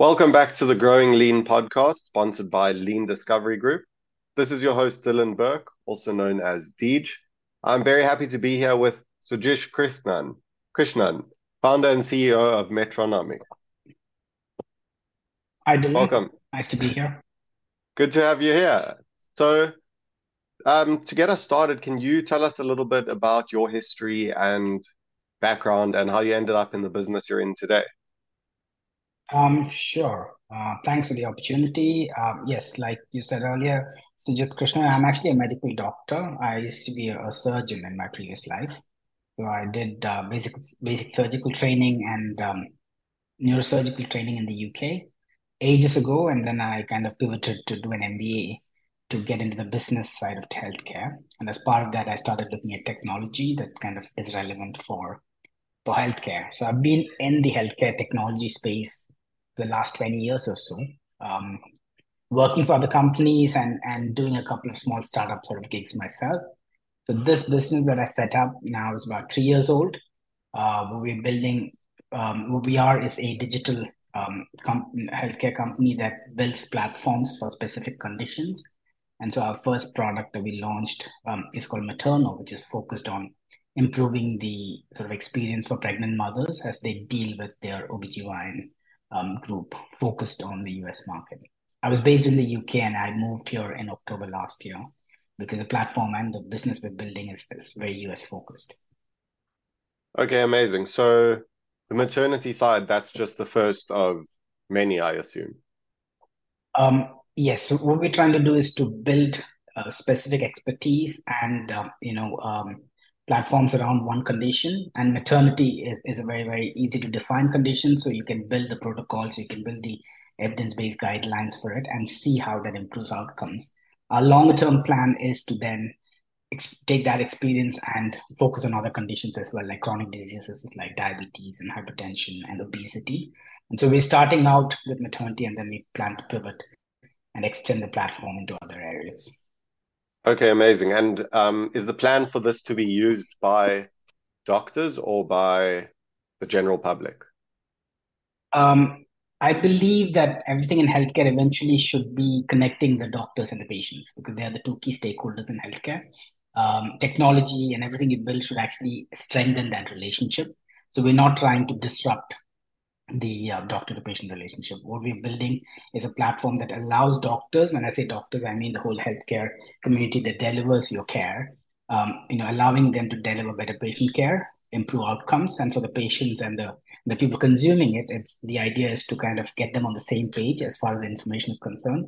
Welcome back to the Growing Lean podcast, sponsored by Lean Discovery Group. This is your host, Dylan Burke, also known as Deej. I'm very happy to be here with Sujith Krishnan, Krishnan, founder and CEO of Metronomic. Hi, Dylan. Welcome. Nice to be here. Good to have you here. So, um, to get us started, can you tell us a little bit about your history and background and how you ended up in the business you're in today? Um, sure. Uh, thanks for the opportunity. Um, yes, like you said earlier, Sujith Krishnan, I'm actually a medical doctor. I used to be a, surgeon in my previous life. So I did uh, basic basic surgical training and um, neurosurgical training in the UK ages ago, and then I kind of pivoted to do an MBA to get into the business side of healthcare. And as part of that, I started looking at technology that kind of is relevant for for healthcare. So I've been in the healthcare technology space the last 20 years or so, um, working for other companies and, and doing a couple of small startup sort of gigs myself. So this business that I set up now is about three years old. Uh, we're building, um, what we are is a digital um, com- healthcare company that builds platforms for specific conditions. And so our first product that we launched um, is called Materno, which is focused on improving the sort of experience for pregnant mothers as they deal with their OBGYN um, group focused on the US market. I was based in the UK and I moved here in October last year because the platform and the business we're building is, is very US focused. Okay, amazing. So the maternity side, that's just the first of many, I assume. Um, yes. So what we're trying to do is to build uh, specific expertise and uh, you know um, platforms around one condition and maternity is, is a very very easy to define condition. So you can build the protocols you can build the evidence-based guidelines for it and see how that improves outcomes. Our longer term plan is to then ex- take that experience and focus on other conditions as well like chronic diseases like diabetes and hypertension and obesity. And so we're starting out with maternity and then we plan to pivot and extend the platform into other areas Okay, amazing. And um, is the plan for this to be used by doctors or by the general public? Um, I believe that everything in healthcare eventually should be connecting the doctors and the patients because they are the two key stakeholders in healthcare. Um, technology and everything you build should actually strengthen that relationship. So we're not trying to disrupt the uh, doctor to patient relationship. What we're building is a platform that allows doctors, when I say doctors, I mean the whole healthcare community that delivers your care, um, you know, allowing them to deliver better patient care, improve outcomes. And for the patients and the, the people consuming it, it's the idea is to kind of get them on the same page as far as information is concerned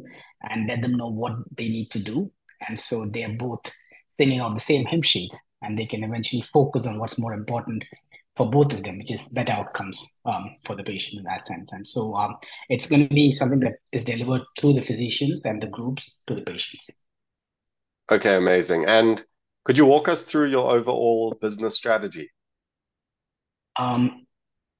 and let them know what they need to do. And so they're both singing off the same hymn sheet and they can eventually focus on what's more important for both of them, which is better outcomes um, for the patient in that sense. And so um, it's going to be something that is delivered through the physicians and the groups to the patients. Okay, amazing. And could you walk us through your overall business strategy? Um,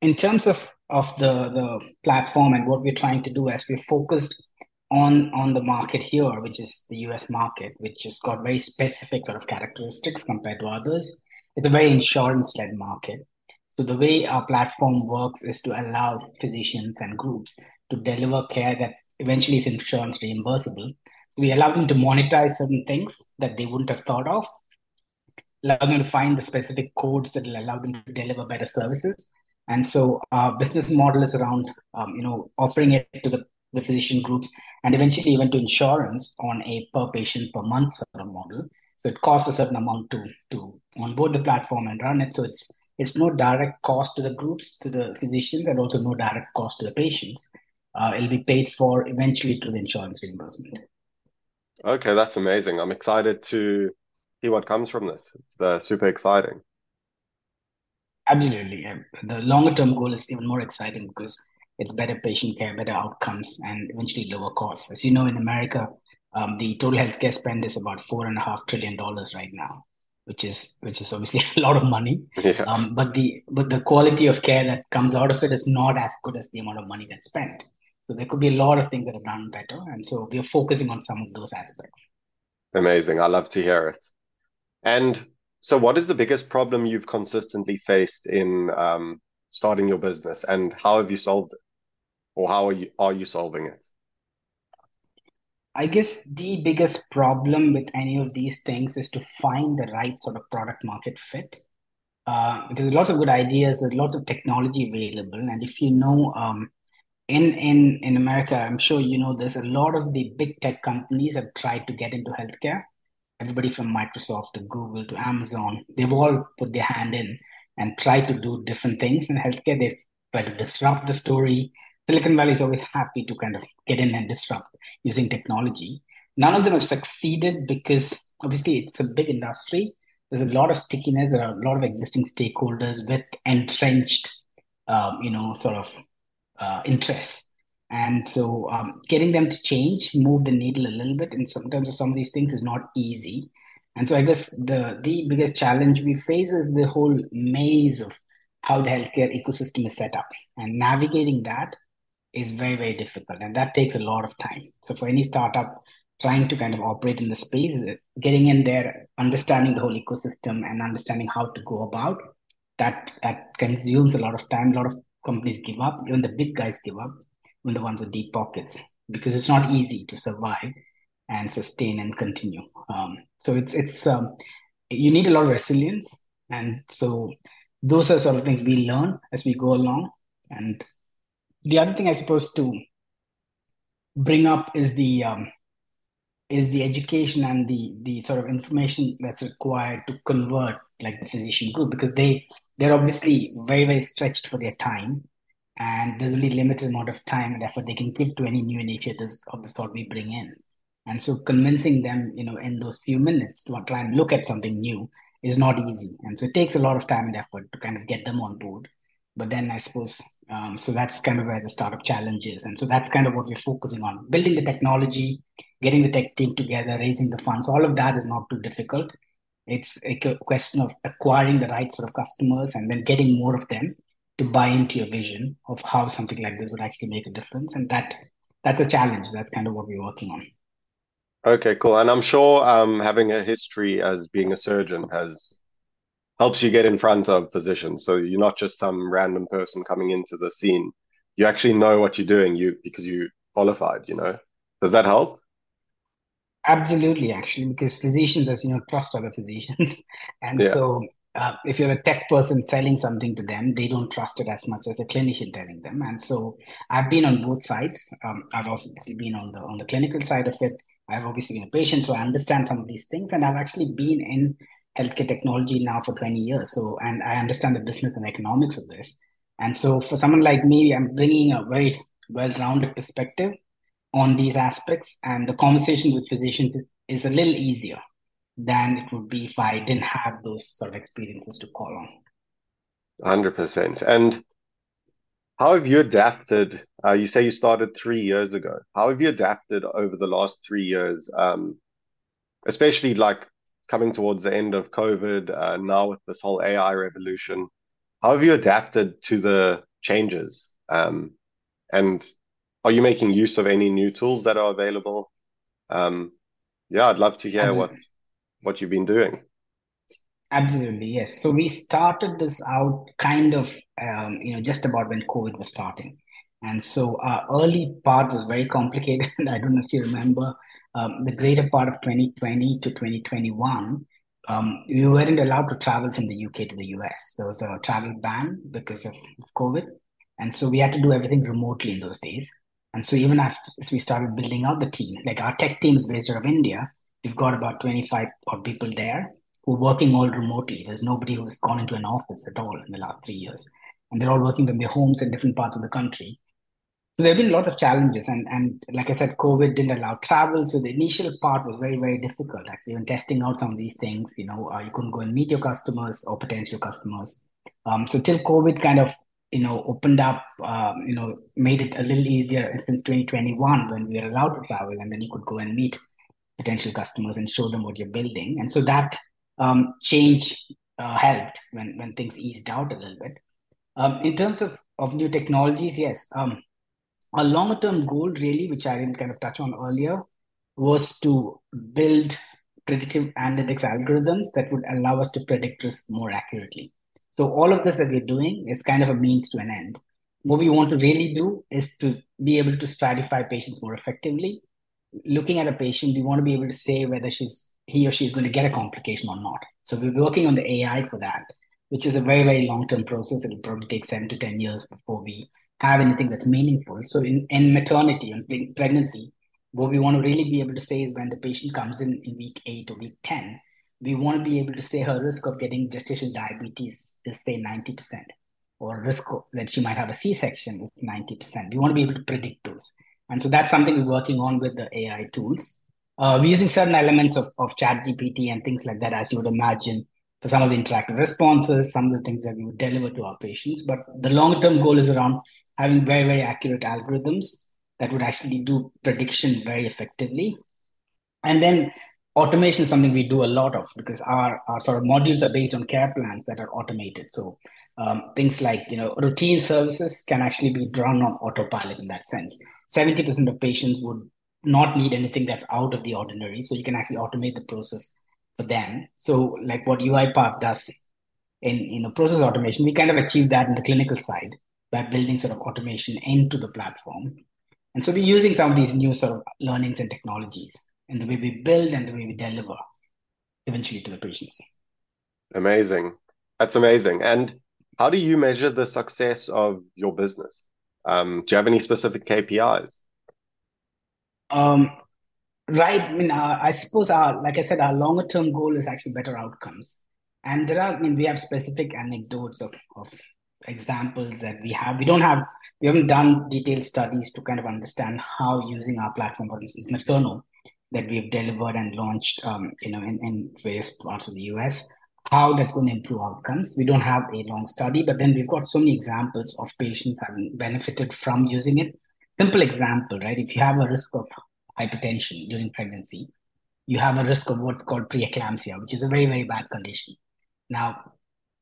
in terms of of the the platform and what we're trying to do, as we're focused on on the market here, which is the US market, which has got very specific sort of characteristics compared to others. It's a very insurance led market. So the way our platform works is to allow physicians and groups to deliver care that eventually is insurance reimbursable. We allow them to monetize certain things that they wouldn't have thought of, allow them to find the specific codes that will allow them to deliver better services. And so our business model is around, um, you know, offering it to the, the physician groups and eventually even to insurance on a per patient per month sort of model. So it costs a certain amount to to onboard the platform and run it. So it's it's no direct cost to the groups, to the physicians, and also no direct cost to the patients. Uh, it'll be paid for eventually through the insurance reimbursement. Okay, that's amazing. I'm excited to see what comes from this. It's uh, super exciting. Absolutely. The longer term goal is even more exciting because it's better patient care, better outcomes, and eventually lower costs. As you know, in America, um, the total healthcare spend is about four and a half trillion dollars right now which is which is obviously a lot of money. Yeah. Um, but the but the quality of care that comes out of it is not as good as the amount of money that's spent. So there could be a lot of things that are done better, and so we are focusing on some of those aspects. Amazing! I love to hear it. And so, what is the biggest problem you've consistently faced in um, starting your business, and how have you solved it, or how are you are you solving it? I guess the biggest problem with any of these things is to find the right sort of product market fit. Uh, because there's lots of good ideas, there's lots of technology available, and if you know, um, in in in America, I'm sure you know, there's a lot of the big tech companies have tried to get into healthcare. Everybody from Microsoft to Google to Amazon, they've all put their hand in and tried to do different things in healthcare. They try to disrupt the story. Silicon Valley is always happy to kind of get in and disrupt using technology. None of them have succeeded because obviously it's a big industry. There's a lot of stickiness. There are a lot of existing stakeholders with entrenched, um, you know, sort of uh, interests. And so um, getting them to change, move the needle a little bit in some terms of some of these things is not easy. And so I guess the the biggest challenge we face is the whole maze of how the healthcare ecosystem is set up and navigating that is very, very difficult. And that takes a lot of time. So for any startup trying to kind of operate in the space, getting in there, understanding the whole ecosystem and understanding how to go about that, that consumes a lot of time. A lot of companies give up, even the big guys give up, even the ones with deep pockets, because it's not easy to survive and sustain and continue. Um, so it's it's um, you need a lot of resilience, and so those are sort of things we learn as we go along, and the other thing I suppose to bring up is the um, is the education and the the sort of information that's required to convert like the physician group because they they're obviously very very stretched for their time and there's only limited amount of time and effort they can give to any new initiatives of the sort we bring in. And so convincing them you know in those few minutes to try and look at something new is not easy. And so it takes a lot of time and effort to kind of get them on board but then I suppose, um, so that's kind of where the startup challenge is. And so that's kind of what we're focusing on building the technology, getting the tech team together, raising the funds. All of that is not too difficult. It's a question of acquiring the right sort of customers and then getting more of them to buy into your vision of how something like this would actually make a difference. And that that's a challenge. That's kind of what we're working on. Okay, cool. And I'm sure um, having a history as being a surgeon has helps you get in front of physicians. So you're not just some random person coming into the scene. You actually know what you're doing. You because you qualified. You know, does that help? Absolutely, actually, because physicians, as you know, trust other physicians, and yeah. so uh, if you're a tech person selling something to them, they don't trust it as much as a clinician telling them. And so I've been on both sides. Um, I've obviously been on the on the clinical side of it. I've obviously been a patient, so I understand some of these things, and I've actually been in healthcare technology now for 20 years. So, and I understand the business and economics of this. And so, for someone like me, I'm bringing a very well rounded perspective on these aspects. And the conversation with physicians is a little easier than it would be if I didn't have those sort of experiences to call on. 100%. And how have you adapted? Uh, you say you started three years ago. How have you adapted over the last three years? Um, especially like coming towards the end of COVID, uh, now with this whole AI revolution, how have you adapted to the changes? Um, and are you making use of any new tools that are available? Um, yeah, I'd love to hear Absolutely. what what you've been doing. Absolutely, yes. So we started this out kind of, um, you know, just about when COVID was starting. And so our early part was very complicated. I don't know if you remember um, the greater part of 2020 to 2021, um, we weren't allowed to travel from the UK to the US. There was a travel ban because of COVID. And so we had to do everything remotely in those days. And so even after we started building out the team, like our tech team is based out of India, we've got about 25 odd people there who are working all remotely. There's nobody who's gone into an office at all in the last three years. And they're all working from their homes in different parts of the country. So there have been a lot of challenges, and and like I said, COVID didn't allow travel, so the initial part was very very difficult. Actually, when testing out some of these things, you know, uh, you couldn't go and meet your customers or potential customers. Um, so till COVID kind of you know opened up, um, you know, made it a little easier since 2021 when we were allowed to travel, and then you could go and meet potential customers and show them what you're building, and so that um, change uh, helped when when things eased out a little bit. Um, in terms of of new technologies, yes. Um, a longer term goal, really, which I didn't kind of touch on earlier, was to build predictive analytics algorithms that would allow us to predict risk more accurately. So all of this that we're doing is kind of a means to an end. what we want to really do is to be able to stratify patients more effectively. Looking at a patient, we want to be able to say whether she's he or she is going to get a complication or not. So we're working on the AI for that, which is a very, very long-term process. It'll probably take seven to 10 years before we have anything that's meaningful. So in, in maternity and pregnancy, what we want to really be able to say is when the patient comes in in week eight or week 10, we want to be able to say her risk of getting gestational diabetes is say 90% or risk that she might have a C-section is 90%. We want to be able to predict those. And so that's something we're working on with the AI tools. Uh, we're using certain elements of, of ChatGPT and things like that, as you would imagine, for some of the interactive responses, some of the things that we would deliver to our patients. But the long-term goal is around having very, very accurate algorithms that would actually do prediction very effectively. And then automation is something we do a lot of because our, our sort of modules are based on care plans that are automated. So um, things like you know routine services can actually be run on autopilot in that sense. 70% of patients would not need anything that's out of the ordinary. So you can actually automate the process for them. So like what UiPath does in you know process automation, we kind of achieve that in the clinical side by building sort of automation into the platform. And so we're using some of these new sort of learnings and technologies and the way we build and the way we deliver eventually to the patients. Amazing. That's amazing. And how do you measure the success of your business? Um, do you have any specific KPIs? Um, right. I mean, uh, I suppose our, like I said, our longer term goal is actually better outcomes. And there are, I mean, we have specific anecdotes of, of examples that we have. We don't have, we haven't done detailed studies to kind of understand how using our platform, for instance, Maternal, that we've delivered and launched, um, you know, in, in various parts of the US, how that's going to improve outcomes. We don't have a long study, but then we've got so many examples of patients having benefited from using it. Simple example, right? If you have a risk of hypertension during pregnancy, you have a risk of what's called preeclampsia, which is a very, very bad condition. Now,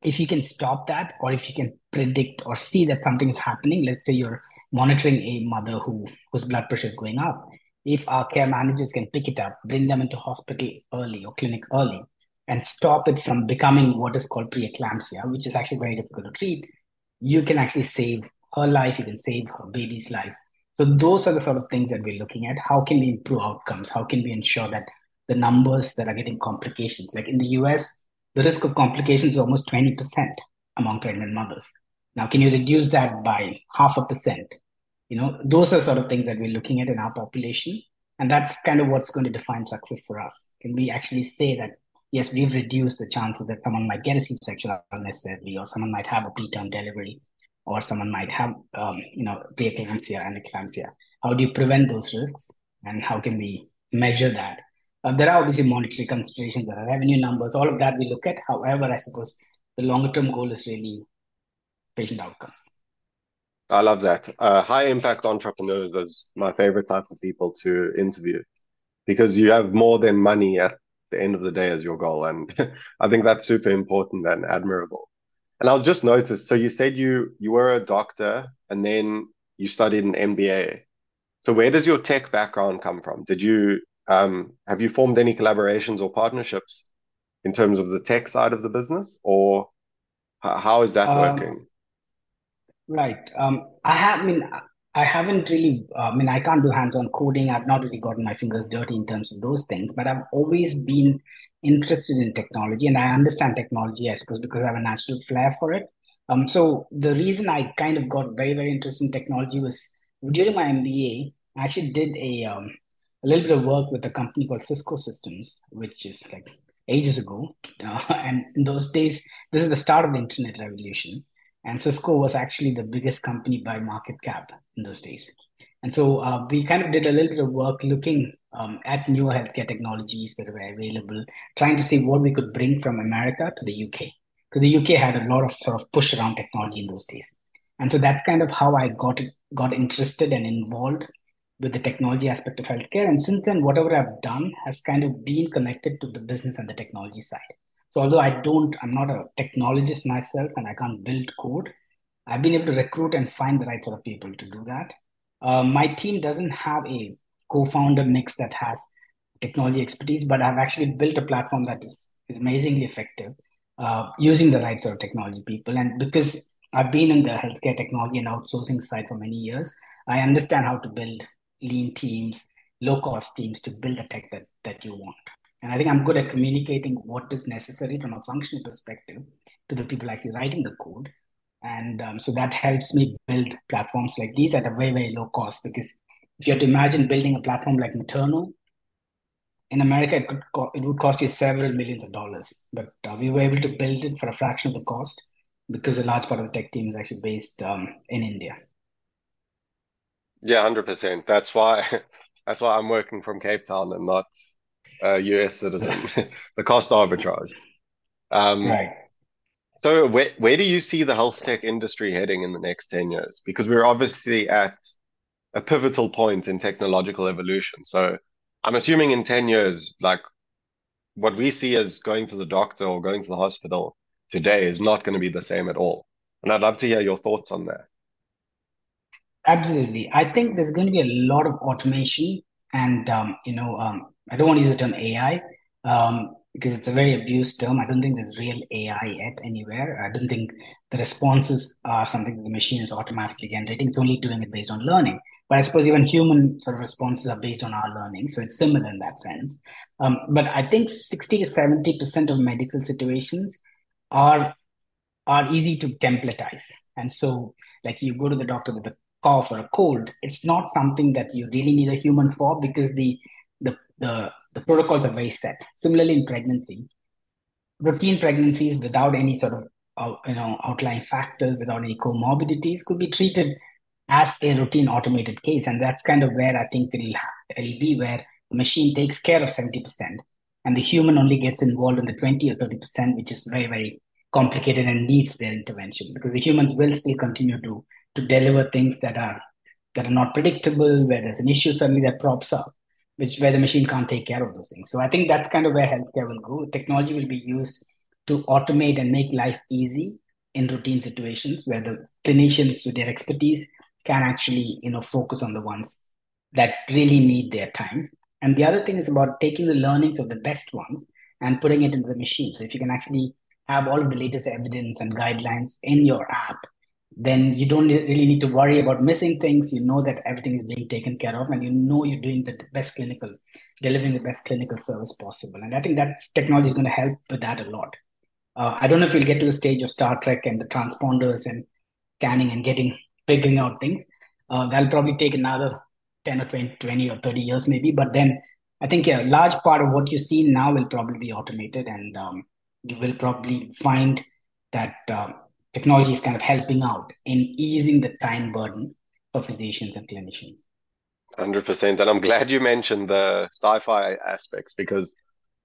if you can stop that, or if you can predict or see that something is happening, let's say you're monitoring a mother who whose blood pressure is going up, if our care managers can pick it up, bring them into hospital early or clinic early, and stop it from becoming what is called preeclampsia, which is actually very difficult to treat, you can actually save her life, you can save her baby's life. So those are the sort of things that we're looking at. How can we improve outcomes? How can we ensure that the numbers that are getting complications, like in the US, the risk of complications is almost 20% among pregnant mothers. Now, can you reduce that by half a percent? You know, those are sort of things that we're looking at in our population. And that's kind of what's going to define success for us. Can we actually say that, yes, we've reduced the chances that someone might get a C-section unnecessarily, or someone might have a preterm delivery, or someone might have, um, you know, preeclampsia and eclampsia. How do you prevent those risks? And how can we measure that? Uh, there are obviously monetary considerations, there are revenue numbers, all of that we look at. However, I suppose the longer term goal is really patient outcomes. I love that. Uh, high impact entrepreneurs is my favorite type of people to interview because you have more than money at the end of the day as your goal. And I think that's super important and admirable. And I'll just notice, so you said you you were a doctor and then you studied an MBA. So where does your tech background come from? Did you um, have you formed any collaborations or partnerships in terms of the tech side of the business, or how is that um, working? Right. Um, I have. I mean, I haven't really. Uh, I mean, I can't do hands-on coding. I've not really gotten my fingers dirty in terms of those things. But I've always been interested in technology, and I understand technology, I suppose, because I have a natural flair for it. Um, so the reason I kind of got very, very interested in technology was during my MBA. I actually did a um, a little bit of work with a company called Cisco Systems, which is like ages ago. Uh, and in those days, this is the start of the internet revolution. And Cisco was actually the biggest company by market cap in those days. And so uh, we kind of did a little bit of work looking um, at newer healthcare technologies that were available, trying to see what we could bring from America to the UK. Because the UK had a lot of sort of push around technology in those days. And so that's kind of how I got got interested and involved with the technology aspect of healthcare. And since then, whatever I've done has kind of been connected to the business and the technology side. So although I don't, I'm not a technologist myself and I can't build code, I've been able to recruit and find the right sort of people to do that. Uh, my team doesn't have a co-founder mix that has technology expertise, but I've actually built a platform that is, is amazingly effective uh, using the right sort of technology people. And because I've been in the healthcare technology and outsourcing side for many years. I understand how to build lean teams, low cost teams to build the tech that, that you want. And I think I'm good at communicating what is necessary from a functional perspective to the people actually writing the code. And um, so that helps me build platforms like these at a very, very low cost. Because if you have to imagine building a platform like Maternal, in America, it, could co- it would cost you several millions of dollars. But uh, we were able to build it for a fraction of the cost because a large part of the tech team is actually based um, in India. Yeah, hundred percent. That's why that's why I'm working from Cape Town and not a US citizen. the cost arbitrage. Um, right. So where where do you see the health tech industry heading in the next 10 years? Because we're obviously at a pivotal point in technological evolution. So I'm assuming in 10 years, like what we see as going to the doctor or going to the hospital today is not going to be the same at all. And I'd love to hear your thoughts on that. Absolutely. I think there's going to be a lot of automation and, um, you know, um, I don't want to use the term AI um, because it's a very abused term. I don't think there's real AI yet anywhere. I don't think the responses are something the machine is automatically generating. It's only doing it based on learning. But I suppose even human sort of responses are based on our learning. So it's similar in that sense. Um, but I think 60 to 70% of medical situations are are easy to templatize. And so like you go to the doctor with a cough or a cold, it's not something that you really need a human for because the the the, the protocols are very set. Similarly in pregnancy, routine pregnancies without any sort of uh, you know outlying factors, without any comorbidities, could be treated as a routine automated case, and that's kind of where I think it'll it'll be where the machine takes care of seventy percent, and the human only gets involved in the twenty or thirty percent, which is very very complicated and needs their intervention because the humans will still continue to to deliver things that are that are not predictable, where there's an issue suddenly that props up, which where the machine can't take care of those things. So I think that's kind of where healthcare will go. Technology will be used to automate and make life easy in routine situations where the clinicians with their expertise can actually, you know, focus on the ones that really need their time. And the other thing is about taking the learnings of the best ones and putting it into the machine. So if you can actually have all of the latest evidence and guidelines in your app then you don't really need to worry about missing things. You know that everything is being taken care of, and you know you're doing the best clinical, delivering the best clinical service possible. And I think that technology is going to help with that a lot. Uh, I don't know if we'll get to the stage of Star Trek and the transponders and scanning and getting figuring out things. Uh, that'll probably take another 10 or 20, 20 or 30 years maybe. But then I think yeah, a large part of what you see now will probably be automated, and um, you will probably find that. Um, technology is kind of helping out in easing the time burden for physicians and clinicians. 100%. And I'm glad you mentioned the sci fi aspects because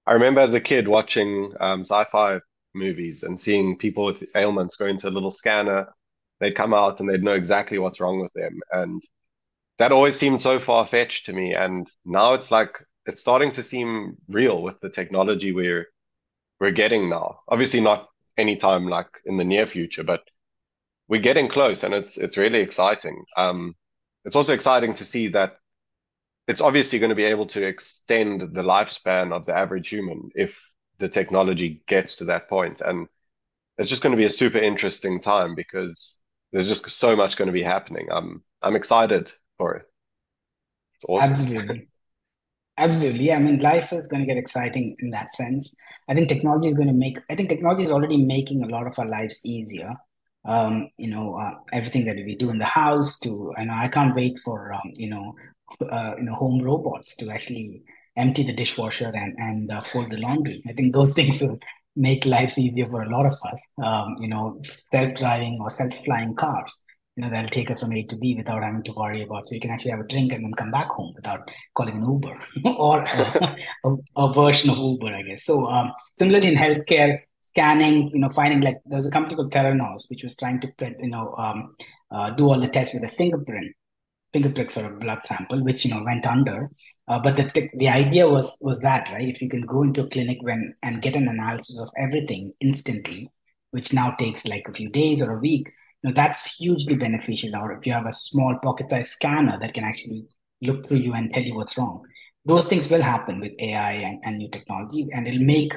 I remember as a kid watching um, sci fi movies and seeing people with ailments go into a little scanner. They'd come out and they'd know exactly what's wrong with them. And that always seemed so far fetched to me. And now it's like, it's starting to seem real with the technology we're we're getting now. Obviously, not anytime like in the near future, but we're getting close and it's it's really exciting. Um, it's also exciting to see that it's obviously going to be able to extend the lifespan of the average human if the technology gets to that. And it's just going to be a super interesting time because there's just so much going to be happening. I'm I'm excited for it. It's awesome. Absolutely. Absolutely. I mean, life is going to get exciting in that sense. I think technology is going to make, I think technology is already making a lot of our lives easier. Um, you know, uh, everything that we do in the house to, I know I can't wait for, um, you know, uh, you know, home robots to actually empty the dishwasher and, and uh, fold the laundry. I think those things will make lives easier for a lot of us. Um, you know, self-driving or self-flying cars you know that'll take us from A to B without having to worry about. So you can actually have a drink and then come back home without calling an Uber or a, a, a, version of Uber, I guess. So um, similarly in healthcare, scanning, you know, finding like there was a company called Theranos which was trying to you know um, uh, do all the tests with a fingerprint, fingerpricks or a blood sample, which you know went under. Uh, but the the idea was was that right, if you can go into a clinic when and get an analysis of everything instantly, which now takes like a few days or a week know, that's hugely beneficial. Or if you have a small pocket size scanner that can actually look through you and tell you what's wrong, those things will happen with AI and, and new technology, and it'll make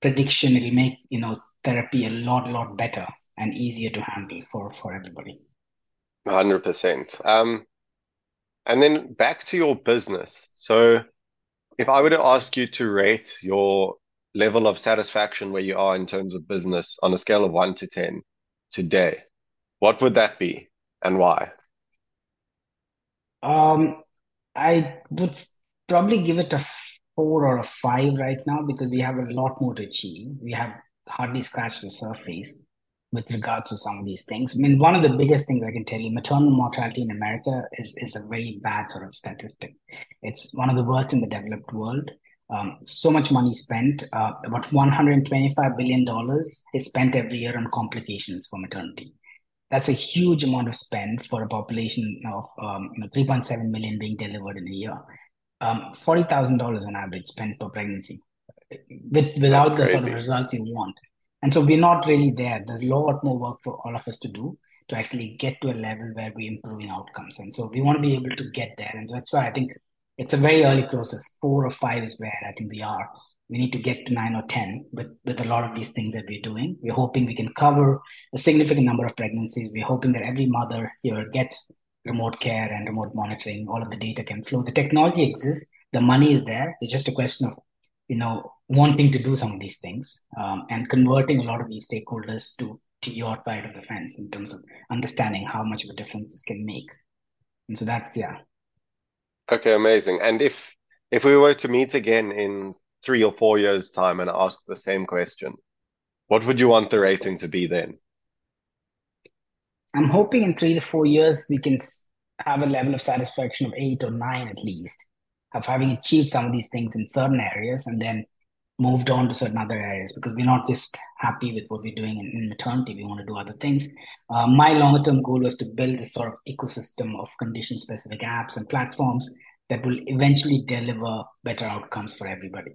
prediction, it'll make you know therapy a lot, lot better and easier to handle for for everybody. 100%. Um, and then back to your business. So if I were to ask you to rate your level of satisfaction where you are in terms of business on a scale of one to 10 today, what would that be and why? Um, I would probably give it a four or a five right now because we have a lot more to achieve. We have hardly scratched the surface with regards to some of these things. I mean, one of the biggest things I can tell you, maternal mortality in America is, is a very bad sort of statistic. It's one of the worst in the developed world. Um, so much money spent, uh, about $125 billion is spent every year on complications for maternity. That's a huge amount of spend for a population of um, you know 3.7 million being delivered in a year. Um, $40,000 on average spent per pregnancy with, without the sort of results you want. And so we're not really there. There's a lot more work for all of us to do to actually get to a level where we're improving outcomes. And so we want to be able to get there. And that's why I think it's a very early process. Four or five is where I think we are. We need to get to nine or 10 with, with a lot of these things that we're doing. We're hoping we can cover a significant number of pregnancies. We're hoping that every mother here gets remote care and remote monitoring. All of the data can flow. The technology exists. The money is there. It's just a question of you know wanting to do some of these things um, and converting a lot of these stakeholders to to your side of the fence in terms of understanding how much of a difference it can make and so that's yeah okay amazing and if if we were to meet again in three or four years time and ask the same question. What would you want the rating to be then? I'm hoping in three to four years we can have a level of satisfaction of eight or nine at least of having achieved some of these things in certain areas and then moved on to certain other areas because we're not just happy with what we're doing in, in maternity. We want to do other things. Uh, my longer term goal was to build a sort of ecosystem of condition specific apps and platforms that will eventually deliver better outcomes for everybody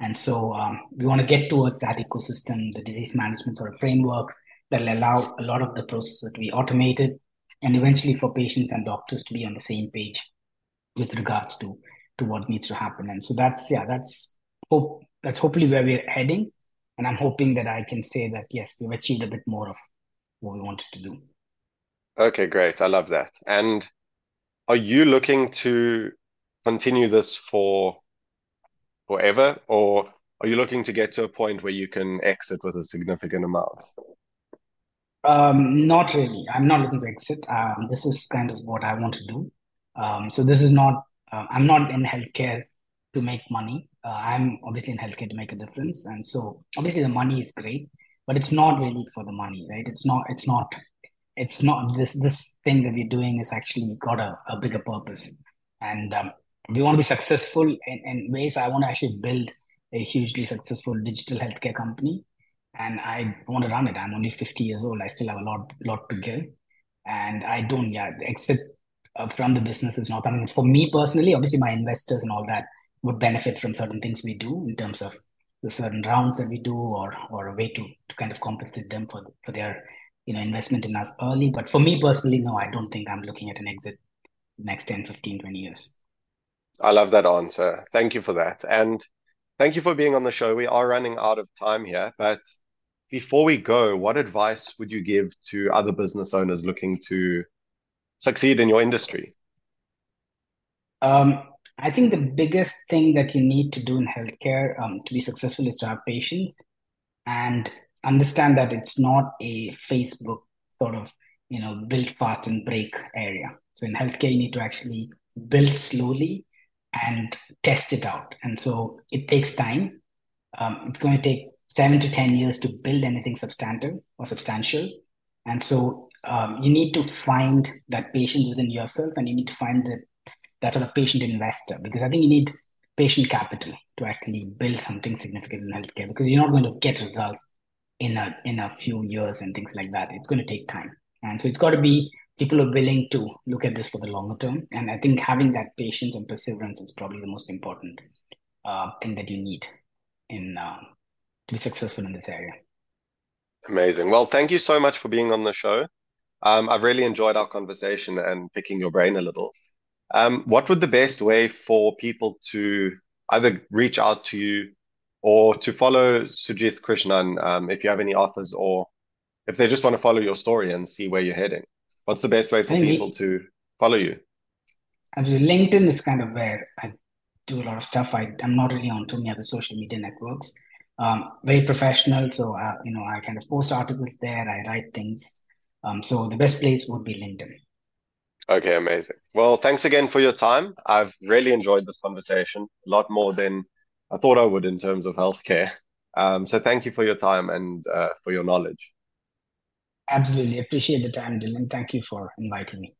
and so um, we want to get towards that ecosystem the disease management sort of frameworks that will allow a lot of the processes to be automated and eventually for patients and doctors to be on the same page with regards to to what needs to happen. And so that's yeah, that's hope that's hopefully where we're heading. And I'm hoping that I can say that yes, we've achieved a bit more of what we wanted to do. Okay, great. I love that. And are you looking to continue this for forever, or are you looking to get to a point where you can exit with a significant amount? Um, not really. I'm not looking to exit. Um, this is kind of what I want to do. Um, so this is not uh, I'm not in healthcare to make money. Uh, I'm obviously in healthcare to make a difference, and so obviously the money is great, but it's not really for the money, right? It's not. It's not. It's not this this thing that we're doing is actually got a, a bigger purpose, and um, we want to be successful in, in ways. I want to actually build a hugely successful digital healthcare company, and I want to run it. I'm only 50 years old. I still have a lot lot to give, and I don't yeah except uh, from the business is not. I mean, for me personally, obviously my investors and all that would benefit from certain things we do in terms of the certain rounds that we do or or a way to, to kind of compensate them for for their you know investment in us early but for me personally no i don't think i'm looking at an exit next 10 15 20 years i love that answer thank you for that and thank you for being on the show we are running out of time here but before we go what advice would you give to other business owners looking to succeed in your industry? Um, I think the biggest thing that you need to do in healthcare um, to be successful is to have patience and understand that it's not a Facebook sort of you know build fast and break area. So in healthcare, you need to actually build slowly and test it out, and so it takes time. Um, it's going to take seven to ten years to build anything substantive or substantial, and so um, you need to find that patient within yourself and you need to find that that sort of patient investor because I think you need patient capital to actually build something significant in healthcare because you're not going to get results in a in a few years and things like that. It's going to take time. And so it's got to be people are willing to look at this for the longer term. And I think having that patience and perseverance is probably the most important uh, thing that you need in uh, to be successful in this area. Amazing. Well, thank you so much for being on the show. Um, I've really enjoyed our conversation and picking your brain a little. Um, what would the best way for people to either reach out to you or to follow Sujith Krishnan um, if you have any offers or if they just want to follow your story and see where you're heading? What's the best way for people to follow you? Absolutely. LinkedIn is kind of where I do a lot of stuff. I, I'm not really on too many other social media networks. Um, very professional. So, uh, you know, I kind of post articles there, I write things. Um, so the best place would be LinkedIn. Okay, amazing. Well, thanks again for your time. I've really enjoyed this conversation, a lot more than I thought I would in terms of healthcare. Um, so thank you for your time and uh, for your knowledge. Absolutely. Appreciate the time, Dylan. Thank you for inviting me.